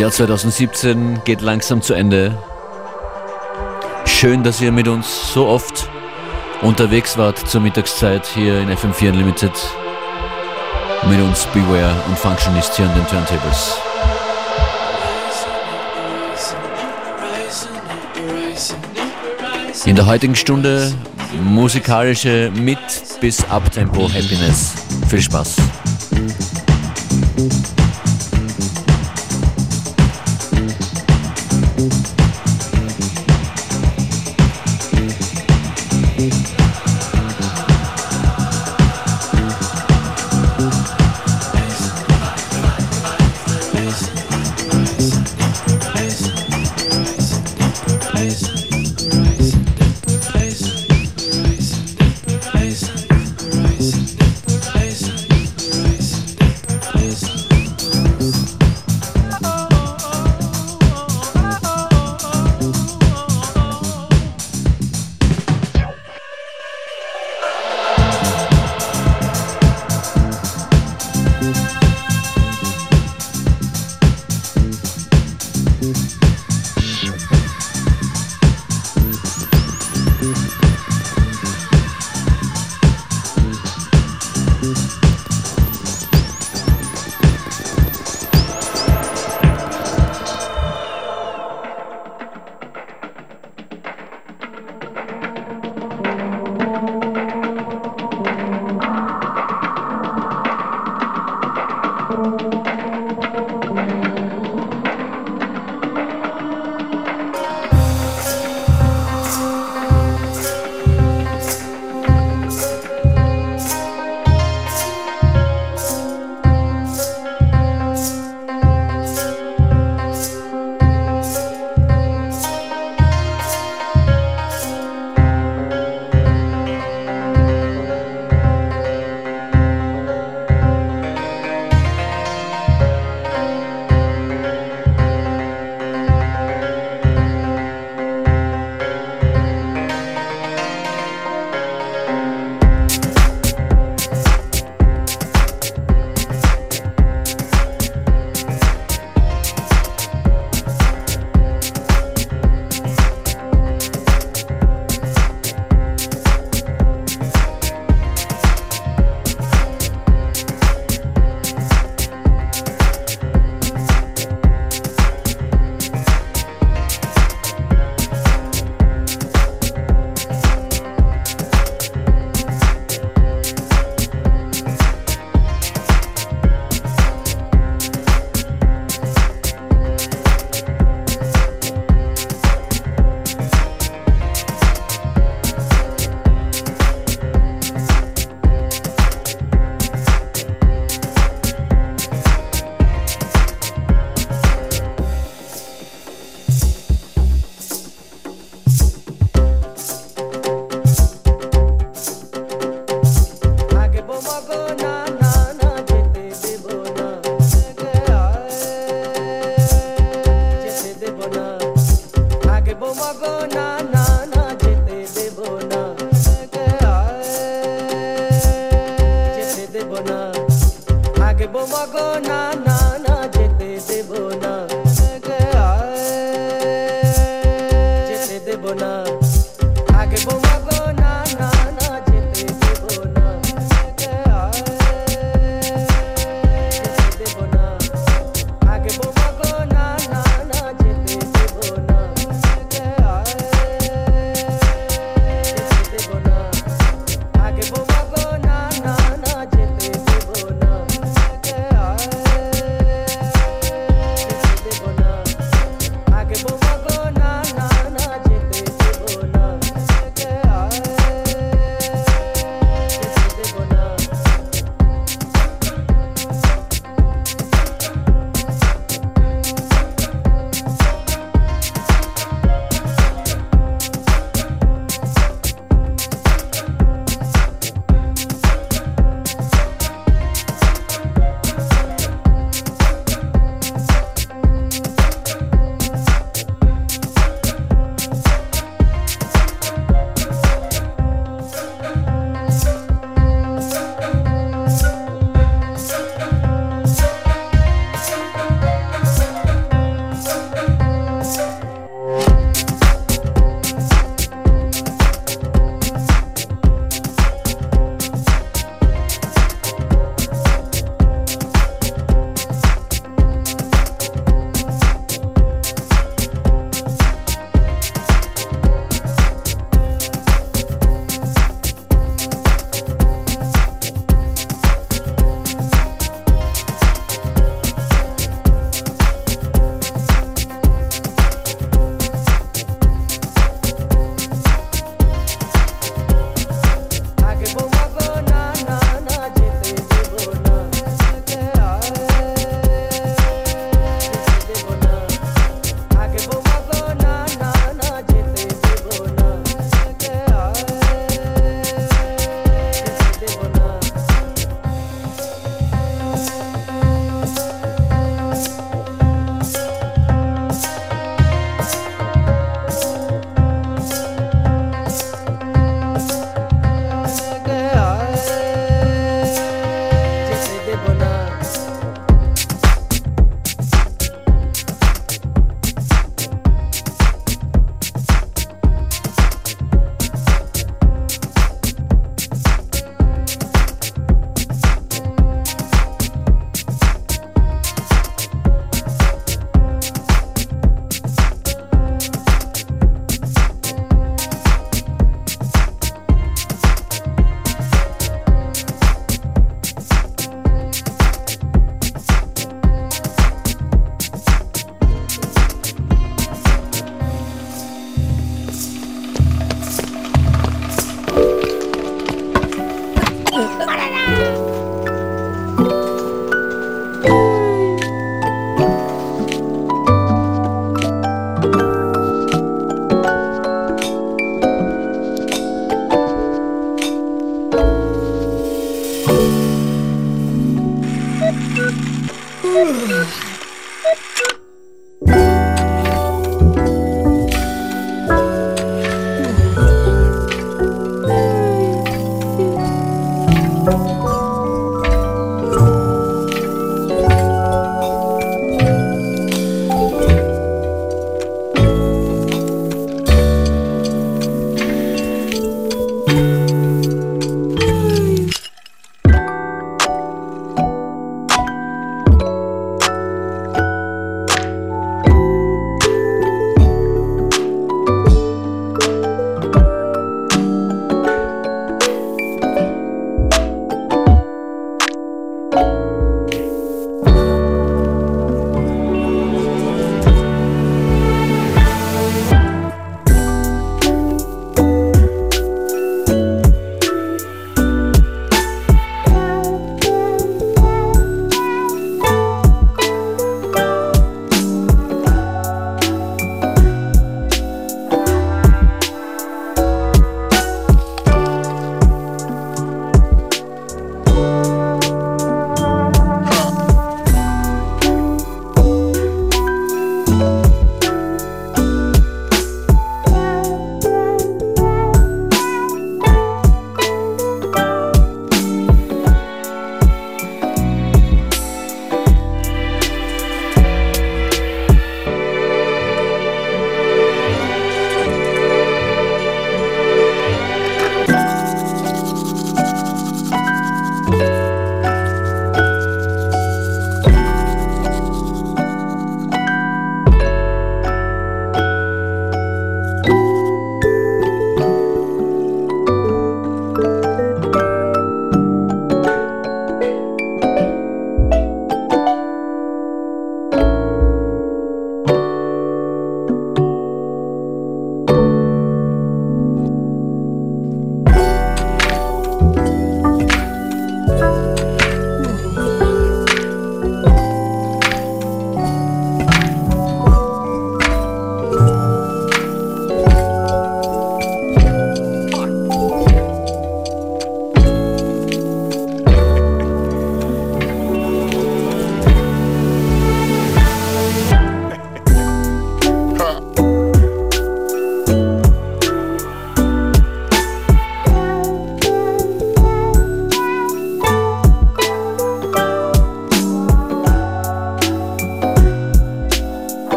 Jahr 2017 geht langsam zu Ende. Schön, dass ihr mit uns so oft unterwegs wart zur Mittagszeit hier in FM4 Unlimited. Mit uns Beware und Functionist hier an den Turntables. In der heutigen Stunde musikalische Mit- bis Abtempo Happiness. Viel Spaß.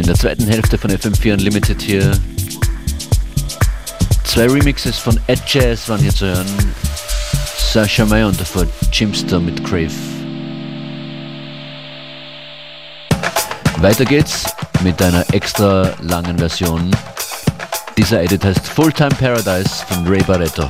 In der zweiten Hälfte von FM4 Unlimited hier. Zwei Remixes von Ed Jazz waren hier zu hören. Sasha May und davor Jimster mit Crave. Weiter geht's mit einer extra langen Version. Dieser Edit heißt Fulltime Paradise von Ray Barretto.